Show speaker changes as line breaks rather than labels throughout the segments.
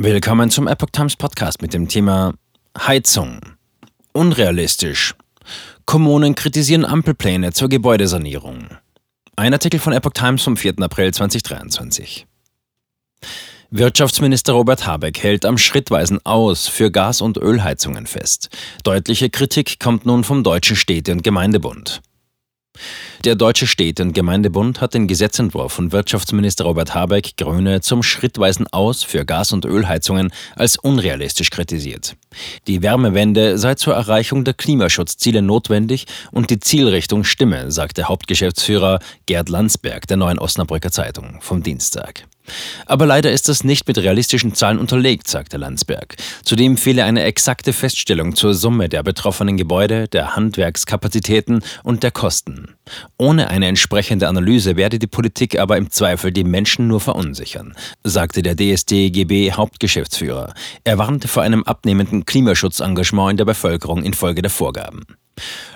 Willkommen zum Epoch Times Podcast mit dem Thema Heizung. Unrealistisch. Kommunen kritisieren Ampelpläne zur Gebäudesanierung. Ein Artikel von Epoch Times vom 4. April 2023. Wirtschaftsminister Robert Habeck hält am schrittweisen Aus für Gas- und Ölheizungen fest. Deutliche Kritik kommt nun vom Deutschen Städte- und Gemeindebund. Der Deutsche Städte- und Gemeindebund hat den Gesetzentwurf von Wirtschaftsminister Robert Habeck, Grüne, zum schrittweisen Aus für Gas- und Ölheizungen als unrealistisch kritisiert. Die Wärmewende sei zur Erreichung der Klimaschutzziele notwendig und die Zielrichtung stimme, sagte Hauptgeschäftsführer Gerd Landsberg der Neuen Osnabrücker Zeitung vom Dienstag. Aber leider ist das nicht mit realistischen Zahlen unterlegt, sagte Landsberg. Zudem fehle eine exakte Feststellung zur Summe der betroffenen Gebäude, der Handwerkskapazitäten und der Kosten. Ohne eine entsprechende Analyse werde die Politik aber im Zweifel die Menschen nur verunsichern, sagte der DSDGB Hauptgeschäftsführer. Er warnte vor einem abnehmenden Klimaschutzengagement in der Bevölkerung infolge der Vorgaben.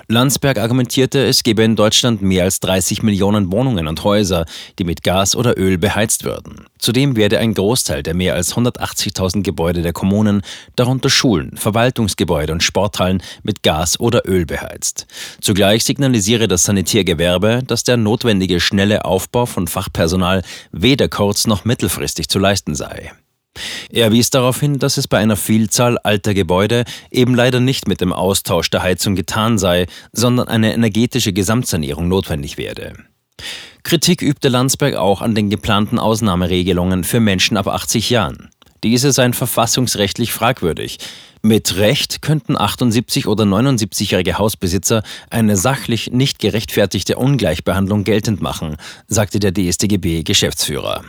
Landsberg argumentierte, es gebe in Deutschland mehr als 30 Millionen Wohnungen und Häuser, die mit Gas oder Öl beheizt würden. Zudem werde ein Großteil der mehr als 180.000 Gebäude der Kommunen, darunter Schulen, Verwaltungsgebäude und Sporthallen, mit Gas oder Öl beheizt. Zugleich signalisiere das Sanitärgewerbe, dass der notwendige schnelle Aufbau von Fachpersonal weder kurz- noch mittelfristig zu leisten sei. Er wies darauf hin, dass es bei einer Vielzahl alter Gebäude eben leider nicht mit dem Austausch der Heizung getan sei, sondern eine energetische Gesamtsanierung notwendig werde. Kritik übte Landsberg auch an den geplanten Ausnahmeregelungen für Menschen ab 80 Jahren. Diese seien verfassungsrechtlich fragwürdig. Mit Recht könnten 78 oder 79-jährige Hausbesitzer eine sachlich nicht gerechtfertigte Ungleichbehandlung geltend machen, sagte der DSDGB-Geschäftsführer.